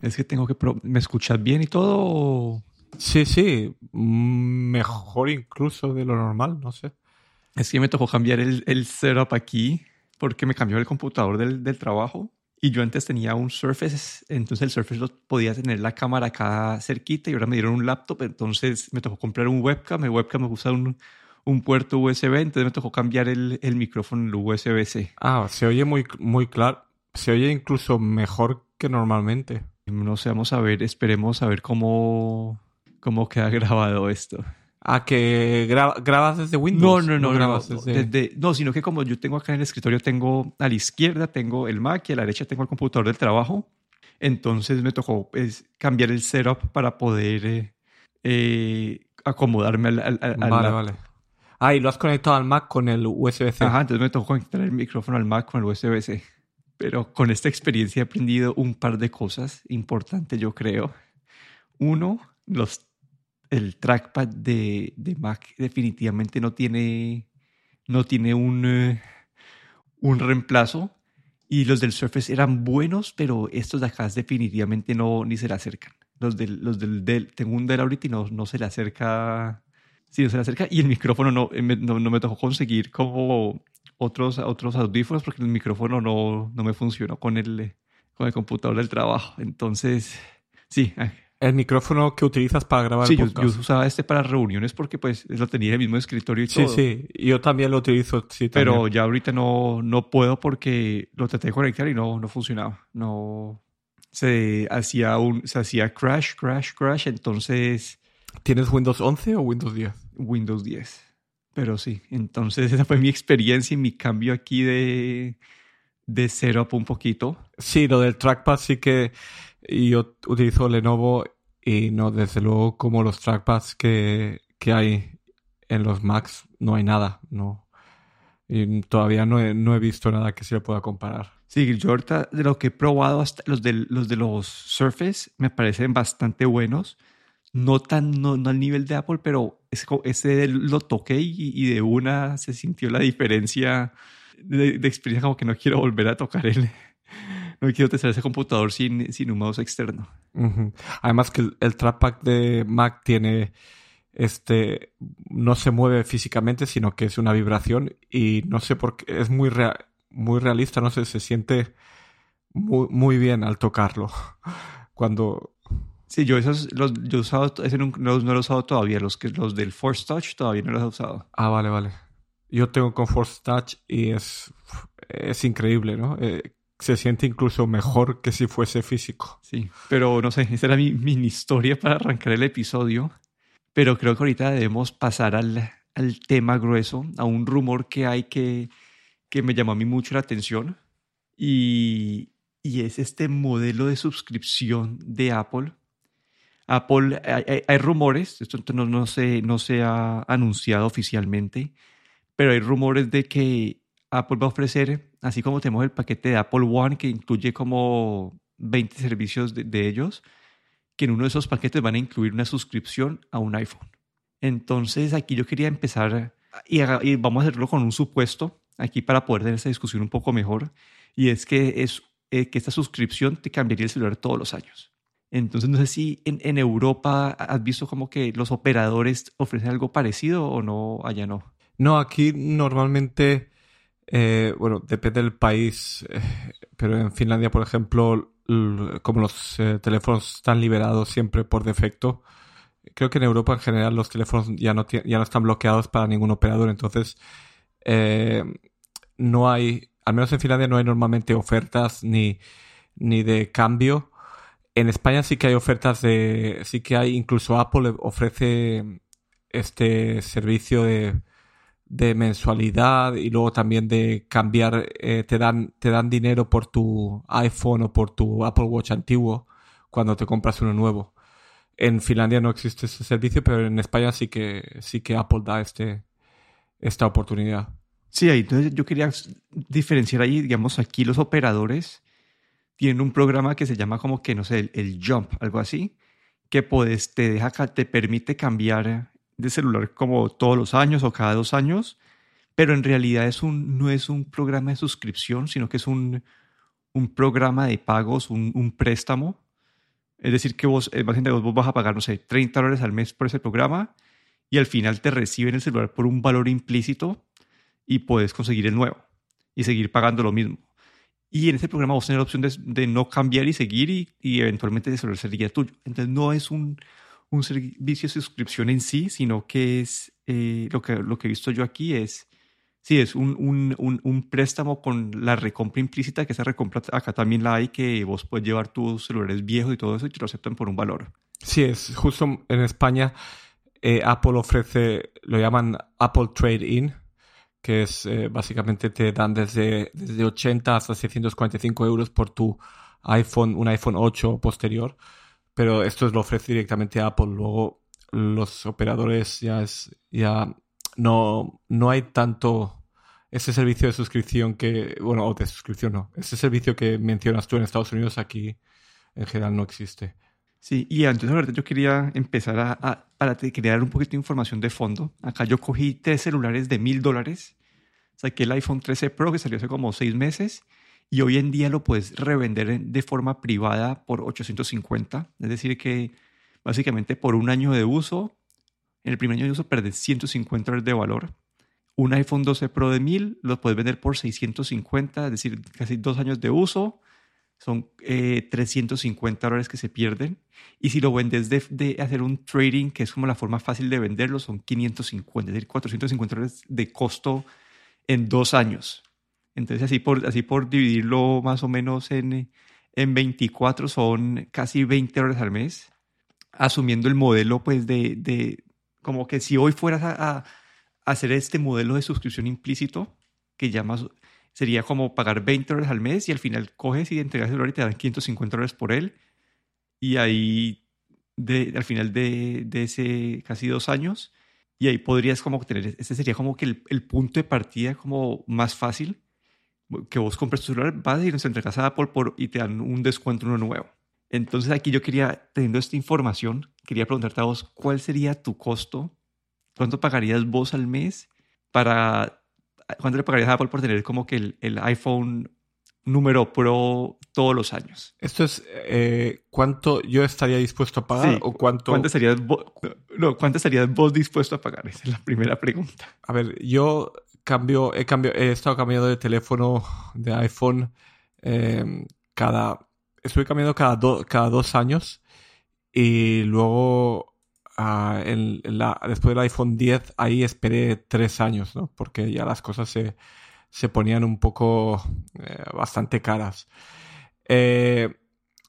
Es que tengo que... ¿Me escuchas bien y todo? Sí, sí. Mejor incluso de lo normal, no sé. Es que me tocó cambiar el, el setup aquí porque me cambió el computador del, del, trabajo. Y yo antes tenía un Surface, entonces el Surface lo podía tener la cámara acá cerquita y ahora me dieron un laptop, entonces me tocó comprar un webcam. El webcam me un, un puerto USB, entonces me tocó cambiar el, el micrófono el USB-C. Ah, se oye muy, muy claro. Se oye incluso mejor que normalmente. No sé, vamos a ver, esperemos a ver cómo, cómo queda grabado esto. Ah, que grabas desde Windows. No, no, no, no, grabas desde... no, sino que como yo tengo acá en el escritorio, tengo a la izquierda tengo el Mac y a la derecha tengo el computador del trabajo. Entonces me tocó pues, cambiar el setup para poder eh, eh, acomodarme al, al, Vale, vale. Ah, y lo has conectado al Mac con el USB-C. Ajá, entonces me tocó conectar el micrófono al Mac con el USB-C. Pero con esta experiencia he aprendido un par de cosas importantes, yo creo. Uno, los, el trackpad de, de Mac definitivamente no tiene, no tiene un, eh, un reemplazo. Y los del Surface eran buenos, pero estos de acá definitivamente no ni se le acercan. Los del, los del Dell, tengo un Dell ahorita y no, no se le acerca Sí, se le acerca y el micrófono no, eh, no, no, me tocó conseguir como otros, otros audífonos porque el micrófono no, no me funcionó con el, con el computador del trabajo. Entonces, sí. ¿El micrófono que utilizas para grabar sí, yo, usaba este para reuniones porque pues lo tenía en el mismo escritorio y todo. Sí, sí, yo también lo utilizo. Sí, Pero ya ahorita no, no puedo porque lo traté de conectar y no, no funcionaba. No, se hacía un, se hacía crash, crash, crash. Entonces ¿Tienes Windows 11 o Windows 10? Windows 10. Pero sí, entonces esa fue mi experiencia y mi cambio aquí de, de setup un poquito. Sí, lo del trackpad sí que yo utilizo Lenovo y no, desde luego como los trackpads que, que hay en los Macs no hay nada, no. Y todavía no he, no he visto nada que se le pueda comparar. Sí, yo ahorita de lo que he probado, hasta los de los, de los Surface me parecen bastante buenos no tan no, al nivel de Apple, pero ese lo toqué y, de una se sintió la diferencia de, experiencia como que no quiero volver a tocar el no quiero testar ese computador sin, sin un mouse externo. Además que el, trackpad de Mac tiene este no se mueve físicamente, sino que es una vibración y no sé por qué es muy muy realista, no sé, se siente muy, muy bien al tocarlo. Cuando Sí, yo esos los yo he usado, ese no, no, los he usado todavía, los que los del Force Touch todavía no los he usado. Ah, vale, vale. Yo tengo con Force Touch y es, es increíble, ¿no? Eh, se siente incluso mejor que si fuese físico. Sí, pero no sé, esa era mi mini historia para arrancar el episodio. Pero creo que ahorita debemos pasar al, al tema grueso, a un rumor que hay que, que me llamó a mí mucho la atención. Y, y es este modelo de suscripción de Apple Apple, hay, rumores, esto no, no, se, no se ha anunciado oficialmente, pero hay rumores de que Apple va a ofrecer, así como tenemos el paquete de Apple One que incluye como 20 servicios de, ellos, que en uno de esos paquetes van a incluir una suscripción a un iPhone. Entonces aquí yo quería empezar y, y, vamos a hacerlo con un supuesto aquí para poder tener esta discusión un poco mejor y es que es eh, que esta suscripción te cambiaría el celular todos los años. Entonces, no sé si en, Europa has visto como que los operadores ofrecen algo parecido o no, allá no. No, aquí normalmente, eh, bueno, depende del país, eh, pero en Finlandia, por ejemplo, como los eh, teléfonos están liberados siempre por defecto, creo que en Europa en general los teléfonos ya no, ya no están bloqueados para ningún operador, entonces no hay, al menos en Finlandia no hay normalmente ofertas ni, ni de cambio en España sí que hay ofertas de. Sí que hay, incluso Apple ofrece este servicio de, de mensualidad y luego también de cambiar. Eh, te, dan, te dan dinero por tu iPhone o por tu Apple Watch antiguo cuando te compras uno nuevo. En Finlandia no existe ese servicio, pero en España sí que, sí que Apple da este, esta oportunidad. Sí, entonces yo quería diferenciar ahí, digamos, aquí los operadores tiene un programa que se llama como que, no sé, el, Jump, algo así, que puedes, te, deja, te permite cambiar de celular como todos los años o cada dos años, pero en realidad es un, no es un programa de suscripción, sino que es un, un programa de pagos, un, un préstamo Es decir, que vos, eh, básicamente vos vas a pagar, no sé, 30 dólares al mes por ese programa y al final te reciben el celular por un valor implícito y puedes conseguir el nuevo y seguir pagando lo mismo. Y en ese programa vos tenés la opción de, no cambiar y seguir y, eventualmente el celular sería tuyo. Entonces no es un, un servicio de suscripción en sí, sino que es eh, lo, que, lo que he visto yo aquí es Sí, es un, un, un, préstamo con la recompra implícita, que esa recompra acá también la hay, que vos puedes llevar tus celulares viejos y todo eso y te lo aceptan por un valor. Sí, es justo en España eh, Apple ofrece, lo llaman Apple Trade In, que es eh, básicamente te dan desde, desde 80 hasta 645 euros por tu iPhone, un iPhone 8 posterior, pero esto lo ofrece directamente Apple. Luego los operadores ya es ya no, no hay tanto ese servicio de suscripción que, bueno, o de suscripción no, ese servicio que mencionas tú en Estados Unidos aquí en general no existe. Sí, y antes de yo quería empezar a, para crear un poquito de información de fondo. Acá yo cogí tres celulares de mil dólares, saqué el iPhone 13 Pro que salió hace como seis meses y hoy en día lo puedes revender de forma privada por 850, es decir que básicamente por un año de uso en el primer año de uso perdes 150 dólares de valor. Un iPhone 12 Pro de 1000 lo puedes vender por 650, es decir, casi dos años de uso. Son 350 eh, dólares que se pierden. Y si lo vendes de, hacer un trading, que es como la forma fácil de venderlo, son 550, es decir, 450 dólares de costo en dos años. Entonces, así por, así por dividirlo más o menos en, en 24, son casi 20 dólares al mes, asumiendo el modelo pues, de, como que si hoy fueras a, hacer este modelo de suscripción implícito, que llamas, sería como pagar 20 dólares al mes y al final coges y entregas el celular y te dan 550 dólares por él. Y ahí, de, al final de, de, ese casi dos años, y ahí podrías como tener, ese sería como que el, el punto de partida como más fácil, que vos compres tu celular, vas y nos entregas a Apple por, y te dan un descuento uno nuevo. Entonces aquí yo quería, teniendo esta información, quería preguntarte a vos, ¿cuál sería tu costo? ¿Cuánto pagarías vos al mes para, cuánto le pagarías a Apple por tener como que el, el iPhone número Pro todos los años? Esto es, eh, ¿cuánto yo estaría dispuesto a pagar o cuánto? ¿Cuánto estarías, vos, no, ¿Cuánto estarías vos dispuesto a pagar? Esa es la primera pregunta. A ver, yo cambio, he, cambio, he estado cambiando de teléfono de iPhone eh, cada estoy cambiando cada, cada dos años y luego después del iPhone 10 ahí esperé tres años, ¿no? Porque ya las cosas se, se ponían un poco eh, bastante caras. Eh,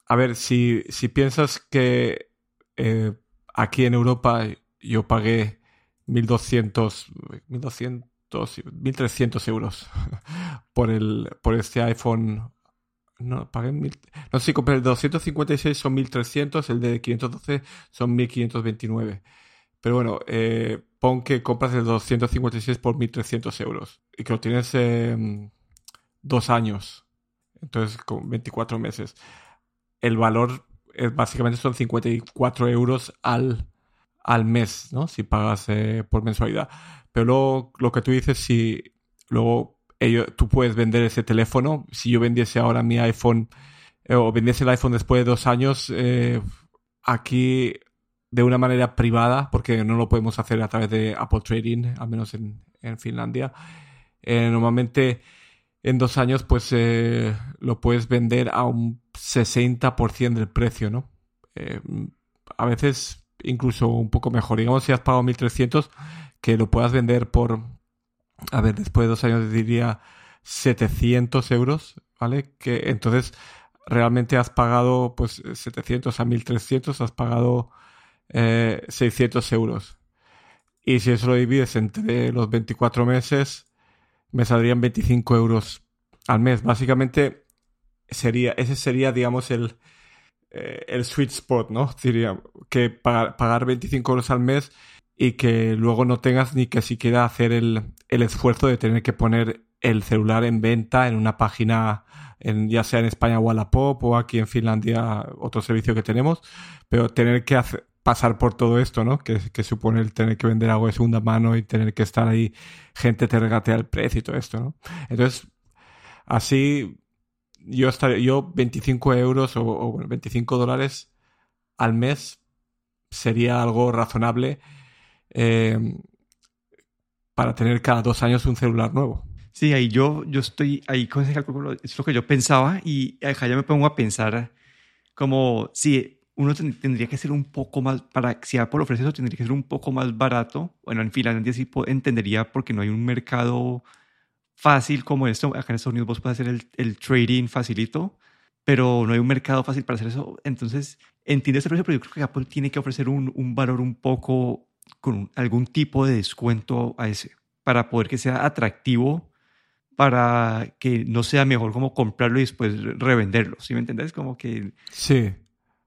a ver, si, si piensas que eh, aquí en Europa yo pagué 1200, 1200, 1300 euros por, el, por este iPhone no, pagué mil, no sé si compré el de 256 son 1300, el de 512 son 1529. Pero bueno, eh, pon que compras el 256 por 1300 euros y que lo tienes dos años, entonces con 24 meses. El valor es, básicamente son 54 euros al, al mes, ¿no? Si pagas eh, por mensualidad. Pero luego, lo que tú dices, si luego tú puedes vender ese teléfono. Si yo vendiese ahora mi iPhone eh, o vendiese el iPhone después de dos años, eh, aquí de una manera privada, porque no lo podemos hacer a través de Apple Trading, al menos en, Finlandia. Eh, normalmente en dos años pues lo puedes vender a un 60% del precio, ¿no? a veces incluso un poco mejor. Digamos si has pagado 1.300, que lo puedas vender por a ver, después de dos años diría 700 euros, ¿vale? Que entonces realmente has pagado pues 700 a 1300, has pagado 600 eh, euros. Y si eso lo divides entre los 24 meses, me saldrían 25 euros al mes. Básicamente, sería, ese sería, digamos, el, eh, el sweet spot, ¿no? Diría que pagar, pagar 25 euros al mes y que luego no tengas ni que siquiera hacer el, esfuerzo de tener que poner el celular en venta en una página, en, ya sea en España Wallapop o aquí en Finlandia, otro servicio que tenemos, pero tener que pasar por todo esto, ¿no? Que, supone el tener que vender algo de segunda mano y tener que estar ahí, gente te regatea el precio y todo esto, ¿no? Entonces, así, yo estaría, yo 25 euros o, o 25 dólares al mes sería algo razonable eh, para tener cada dos años un celular nuevo. Sí, ahí yo, yo estoy ahí con ese cálculo, es lo que yo pensaba y acá ya me pongo a pensar como si uno tendría que ser un poco más, para si Apple ofrece eso, tendría que ser un poco más barato. Bueno, en Finlandia sí entendería porque no hay un mercado fácil como esto. Acá en Estados Unidos vos puedes hacer el, el trading facilito, pero no hay un mercado fácil para hacer eso. Entonces, entiendo ese precio, pero yo creo que Apple tiene que ofrecer un, un valor un poco con algún tipo de descuento a ese para poder que sea atractivo para que no sea mejor como comprarlo y después revenderlo. ¿Sí me entendés? Como que... Sí.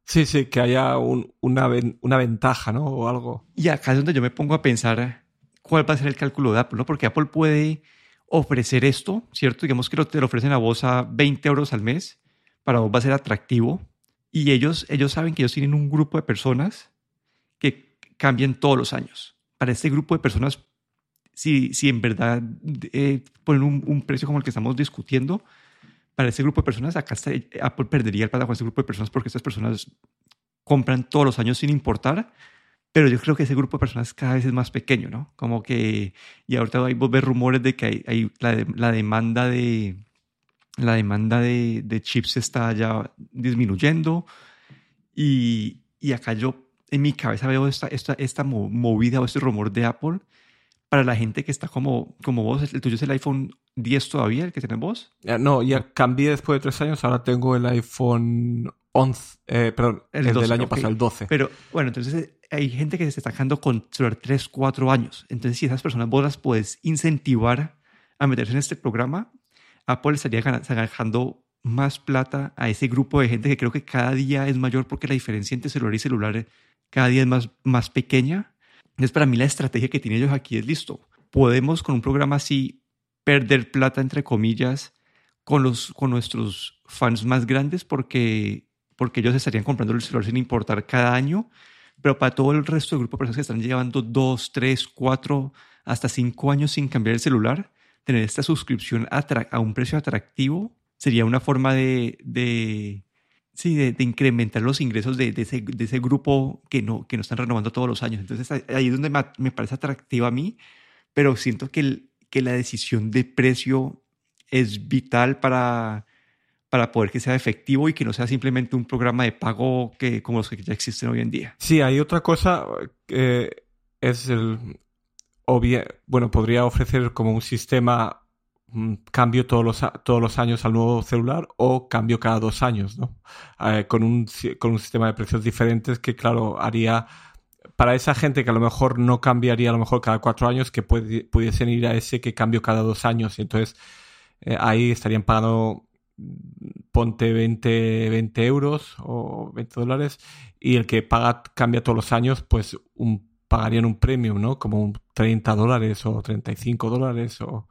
Sí, sí, que haya una, una ventaja, ¿no? O algo. Y acá es donde yo me pongo a pensar cuál va a ser el cálculo de Apple, ¿no? Porque Apple puede ofrecer esto, ¿cierto? Digamos que te lo ofrecen a vos a 20 euros al mes, para vos va a ser atractivo. Y ellos, ellos saben que ellos tienen un grupo de personas cambian todos los años. Para este grupo de personas si, si en verdad eh, ponen un, precio como el que estamos discutiendo, para ese grupo de personas, acá está, Apple perdería el plata con ese grupo de personas porque estas personas compran todos los años sin importar, pero yo creo que ese grupo de personas cada vez es más pequeño, ¿no? Como que, y ahorita hay, vos ves rumores de que hay, hay la, la, demanda de la demanda de, de, chips está ya disminuyendo y, y acá yo en mi cabeza veo esta, esta, esta movida o este rumor de Apple para la gente que está como, como vos, el tuyo es el iPhone 10 todavía, el que tenés vos. No, ya cambié después de tres años, ahora tengo el iPhone 11, eh, perdón, el, del año pasado, el 12. Pero bueno, entonces hay gente que se está dejando con celular 3, 4 años. Entonces, si esas personas vos las puedes incentivar a meterse en este programa, Apple estaría ganando más plata a ese grupo de gente que creo que cada día es mayor porque la diferencia entre celular y celular cada día es más, más pequeña entonces, para mí la estrategia que tienen ellos aquí es listo. Podemos con un programa así perder plata, entre comillas, con, los, con nuestros fans más grandes porque, porque ellos estarían comprando el celular sin importar cada año, pero para todo el resto del grupo de personas que están llevando dos, tres, cuatro, hasta cinco años sin cambiar el celular, tener esta suscripción a, un precio atractivo sería una forma de, Sí, de, incrementar los ingresos de, ese, de, ese, grupo que no, que no están renovando todos los años. Entonces ahí es donde me, parece atractivo a mí, pero siento que, que la decisión de precio es vital para, para poder que sea efectivo y que no sea simplemente un programa de pago que, como los que ya existen hoy en día. Sí, hay otra cosa que es el... Obvia, bueno, podría ofrecer como un sistema cambio todos los, todos los años al nuevo celular o cambio cada dos años, ¿no? Eh, con, un, con un sistema de precios diferentes que, claro, haría para esa gente que a lo mejor no cambiaría a lo mejor cada cuatro años, que pudiesen ir a ese que cambio cada dos años. Y entonces eh, ahí estarían pagando, mm, ponte 20, 20 euros o 20 dólares, y el que paga cambia todos los años, pues un, pagarían un premium, ¿no? Como un 30 dólares o 35 dólares o...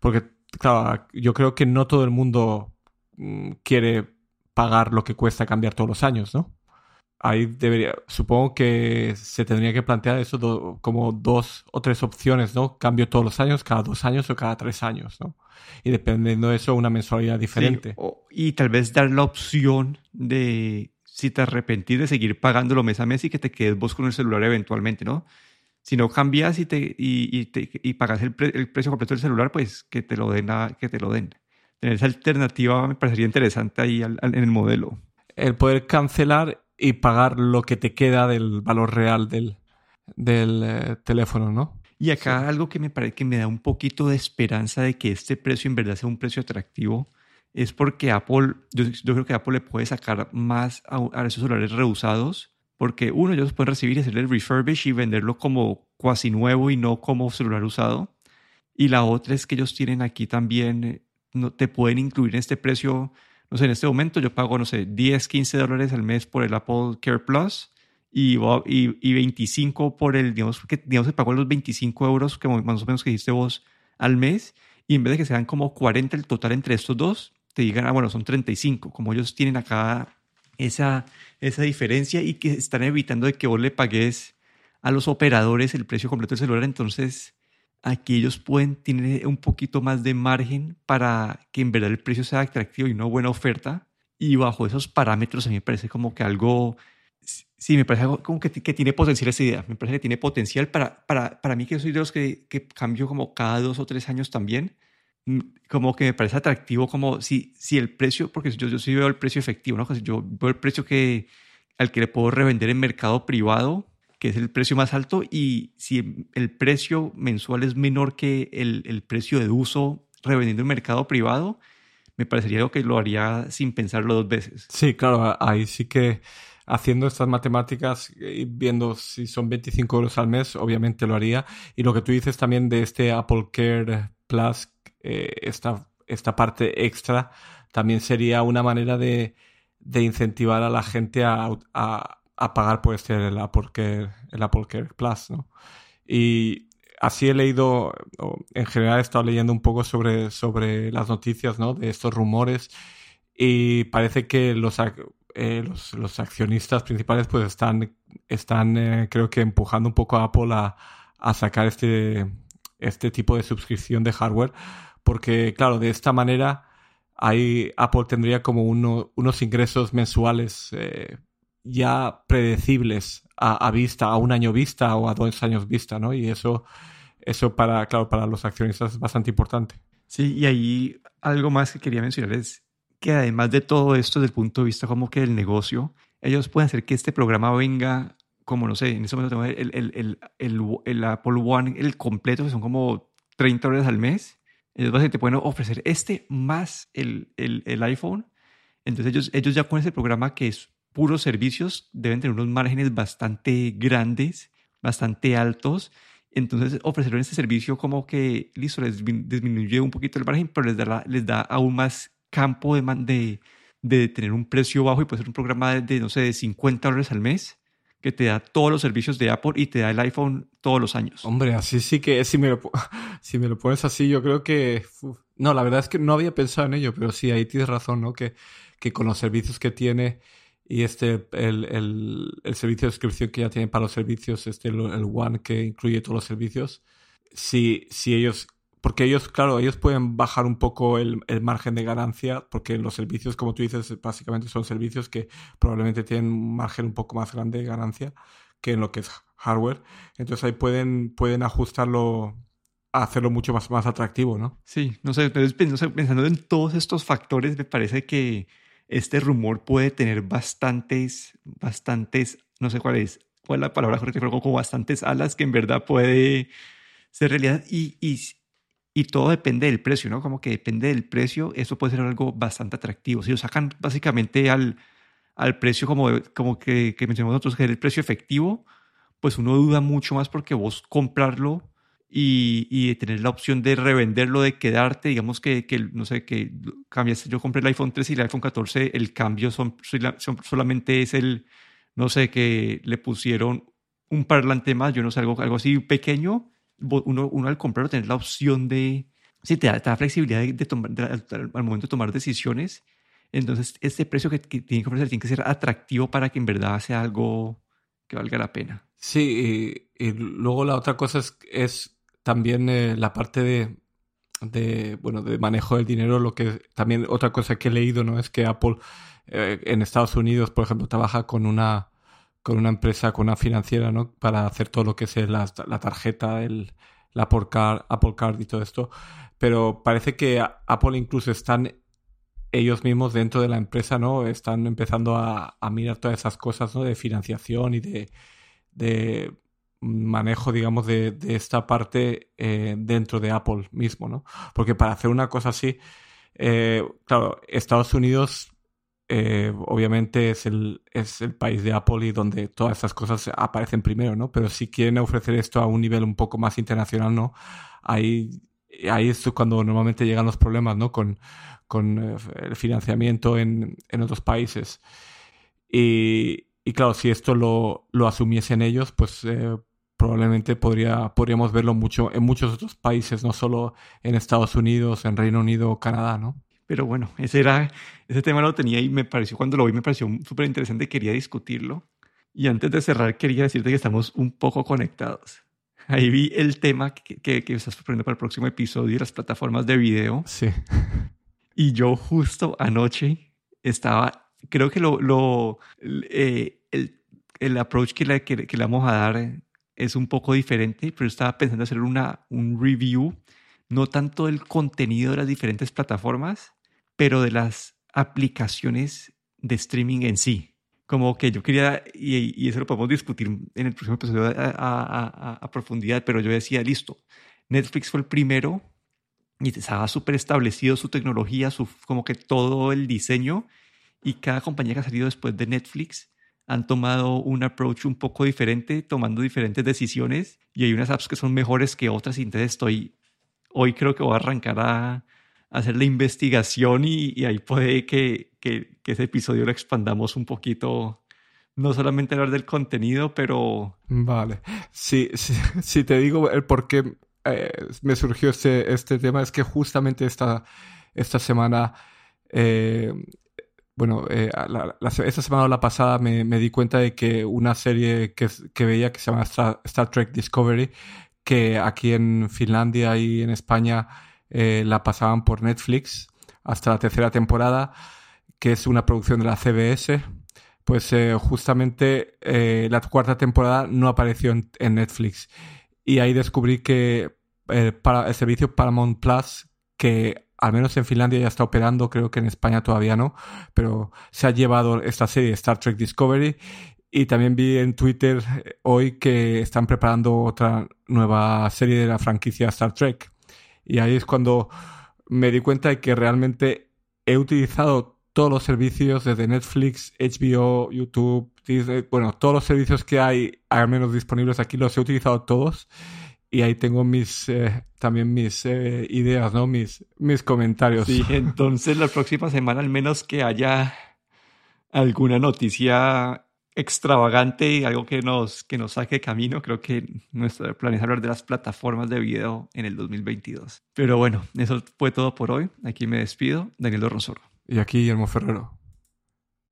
Porque claro, yo creo que no todo el mundo mm, quiere pagar lo que cuesta cambiar todos los años, ¿no? Ahí debería, supongo que se tendría que plantear eso como dos o tres opciones, ¿no? Cambio todos los años, cada dos años o cada tres años, ¿no? Y dependiendo de eso, una mensualidad diferente. y tal vez dar la opción de, si te arrepentís de seguir pagándolo mes a mes y que te quedes vos con el celular eventualmente, ¿no? Si no cambias y, te, y, y, pagas el, precio completo del celular, pues que te lo den. que te lo den. Tener esa alternativa me parecería interesante ahí en el modelo. El poder cancelar y pagar lo que te queda del valor real del, del eh, teléfono, ¿no? Y acá algo que me parece que me da un poquito de esperanza de que este precio en verdad sea un precio atractivo es porque Apple, yo, creo que Apple le puede sacar más a, a esos celulares reusados porque uno, ellos pueden recibir y hacerle el refurbish y venderlo como cuasi nuevo y no como celular usado. Y la otra es que ellos tienen aquí también, eh, no, te pueden incluir en este precio, no sé, en este momento yo pago, no sé, 10, 15 dólares al mes por el Apple Care Plus y, y, y 25 por el, digamos, que, digamos que pago los 25 euros que más o menos que dijiste vos al mes y en vez de que sean como 40 el total entre estos dos, te digan, ah, bueno, son 35, como ellos tienen acá esa, esa diferencia y que están evitando de que vos le pagues a los operadores el precio completo del celular. Entonces, aquí ellos pueden tener un poquito más de margen para que en verdad el precio sea atractivo y una buena oferta. Y bajo esos parámetros a mí me parece como que algo, sí, me parece como que, que, tiene potencial esa idea. Me parece que tiene potencial para, para, para mí, que soy de los que, que cambio como cada dos o tres años también. Como que me parece atractivo, como si, si el precio, porque yo, yo sí veo el precio efectivo, ¿no? Yo veo el precio que, al que le puedo revender en mercado privado, que es el precio más alto, y si el precio mensual es menor que el, el precio de uso revendiendo en mercado privado, me parecería algo que lo haría sin pensarlo dos veces. Sí, claro, ahí sí que haciendo estas matemáticas y viendo si son 25 euros al mes, obviamente lo haría. Y lo que tú dices también de este Apple Care Plus, eh, esta, esta parte extra, también sería una manera de, de incentivar a la gente a, a, pagar por este el Apple Care, Plus, ¿no? Y así he leído, en general he estado leyendo un poco sobre, sobre las noticias, ¿no? De estos rumores y parece que los, eh, los, accionistas principales pues están, están eh, creo que empujando un poco a Apple a, a sacar este, este tipo de suscripción de hardware porque claro, de esta manera Apple tendría como unos ingresos mensuales eh, ya predecibles a, vista, a un año vista o a dos años vista, ¿no? Y eso, eso para, claro, para los accionistas es bastante importante. Sí, y ahí algo más que quería mencionar es que además de todo esto, desde el punto de vista como que del negocio, ellos pueden hacer que este programa venga, como no sé, en ese momento el, el, el, el, el Apple One, el completo, que son como 30 dólares al mes, ellos básicamente pueden ofrecer este más el, el, el, iPhone. Entonces ellos, ellos ya con ese programa que es puros servicios deben tener unos márgenes bastante grandes, bastante altos. Entonces ofrecieron este servicio como que, listo, les disminuye un poquito el margen, pero les da, les da aún más campo de, de, de tener un precio bajo y puede ser un programa de, de, no sé, de 50 dólares al mes que te da todos los servicios de Apple y te da el iPhone todos los años. Hombre, así sí que si me lo, si me lo pones así, yo creo que... No, la verdad es que no había pensado en ello, pero sí, ahí tienes razón, ¿no? Que, que con los servicios que tiene y este, el, el, el, servicio de suscripción que ya tiene para los servicios, este, el, el One que incluye todos los servicios, si, si ellos porque ellos, claro, ellos pueden bajar un poco el, el, margen de ganancia, porque los servicios, como tú dices, básicamente son servicios que probablemente tienen un margen un poco más grande de ganancia que en lo que es hardware. Entonces ahí pueden, pueden ajustarlo a hacerlo mucho más, más atractivo, ¿no? Sí, no sé, pensando en todos estos factores, me parece que este rumor puede tener bastantes, bastantes, no sé cuál es, cuál es la palabra correcta, pero como bastantes alas que en verdad puede ser realidad y, y y todo depende del precio, ¿no? Como que depende del precio, eso puede ser algo bastante atractivo. Si lo sacan básicamente al, al precio como, como que, que mencionamos nosotros, que es el precio efectivo, pues uno duda mucho más porque vos comprarlo y, y tener la opción de revenderlo, de quedarte, digamos que, que no sé, que cambias, yo compré el iPhone 13 y el iPhone 14, el cambio son, son, solamente es el, no sé, que le pusieron un parlante más, yo no sé, algo, algo así pequeño, uno, uno al comprarlo tener la opción de, sí, te da, flexibilidad de, tomar, al momento de tomar decisiones. Entonces, este precio que, tiene que ofrecer tiene que ser atractivo para que en verdad sea algo que valga la pena. Sí, y, luego la otra cosa es, es también eh, la parte de, de, bueno, de manejo del dinero. Lo que también otra cosa que he leído, ¿no? Es que Apple eh, en Estados Unidos, por ejemplo, trabaja con una con una empresa, con una financiera, ¿no? Para hacer todo lo que es la, la tarjeta, el, Apple Card, Apple Card y todo esto. Pero parece que Apple incluso están ellos mismos dentro de la empresa, ¿no? Están empezando a, mirar todas esas cosas, ¿no? De financiación y de, de manejo, digamos, de, esta parte eh, dentro de Apple mismo, ¿no? Porque para hacer una cosa así, eh, claro, Estados Unidos eh, obviamente es el, es el país de Apple y donde todas estas cosas aparecen primero, ¿no? Pero si quieren ofrecer esto a un nivel un poco más internacional, ¿no? Ahí, ahí es cuando normalmente llegan los problemas, ¿no? Con, con eh, el financiamiento en, en otros países. Y, y, claro, si esto lo, lo asumiesen ellos, pues eh, probablemente podría, podríamos verlo mucho en muchos otros países, no solo en Estados Unidos, en Reino Unido Canadá, ¿no? Pero bueno, ese, era, ese tema lo tenía y me pareció, cuando lo vi, me pareció súper interesante, quería discutirlo. Y antes de cerrar, quería decirte que estamos un poco conectados. Ahí vi el tema que, que, que estás proponiendo para el próximo episodio, las plataformas de video. Sí. Y yo justo anoche estaba, creo que lo, lo eh, el, el approach que le, que, le vamos a dar es un poco diferente, pero estaba pensando hacer una, un review, no tanto del contenido de las diferentes plataformas, pero de las aplicaciones de streaming en sí. Como que yo quería, y, eso lo podemos discutir en el próximo episodio a, profundidad, pero yo decía, listo, Netflix fue el primero y estaba súper establecido su tecnología, su, como que todo el diseño, y cada compañía que ha salido después de Netflix han tomado un approach un poco diferente, tomando diferentes decisiones, y hay unas apps que son mejores que otras, y entonces estoy, hoy creo que voy a arrancar a, hacer la investigación y, ahí puede que, que, ese episodio lo expandamos un poquito, no solamente hablar del contenido, pero... Vale, si, sí, te digo el por qué eh, me surgió este, este tema, es que justamente esta, esta semana... Eh, bueno, eh, esta semana o la pasada me, me, di cuenta de que una serie que, que veía que se llama Star, Trek Discovery, que aquí en Finlandia y en España eh, la pasaban por Netflix hasta la tercera temporada, que es una producción de la CBS. Pues eh, justamente eh, la cuarta temporada no apareció en, Netflix. Y ahí descubrí que para el servicio Paramount Plus, que al menos en Finlandia ya está operando, creo que en España todavía no, pero se ha llevado esta serie Star Trek Discovery. Y también vi en Twitter hoy que están preparando otra nueva serie de la franquicia Star Trek. Y ahí es cuando me di cuenta de que realmente he utilizado todos los servicios desde Netflix, HBO, YouTube, Disney, bueno, todos los servicios que hay, al menos disponibles aquí, los he utilizado todos. Y ahí tengo mis, eh, también mis eh, ideas, ¿no? Mis, mis comentarios. Sí, entonces la próxima semana al menos que haya alguna noticia extravagante y algo que nos, que nos saque camino. Creo que nuestro plan es hablar de las plataformas de video en el 2022. Pero bueno, eso fue todo por hoy. Aquí me despido. Daniel Dorronsoro. Y aquí Guillermo Ferrero.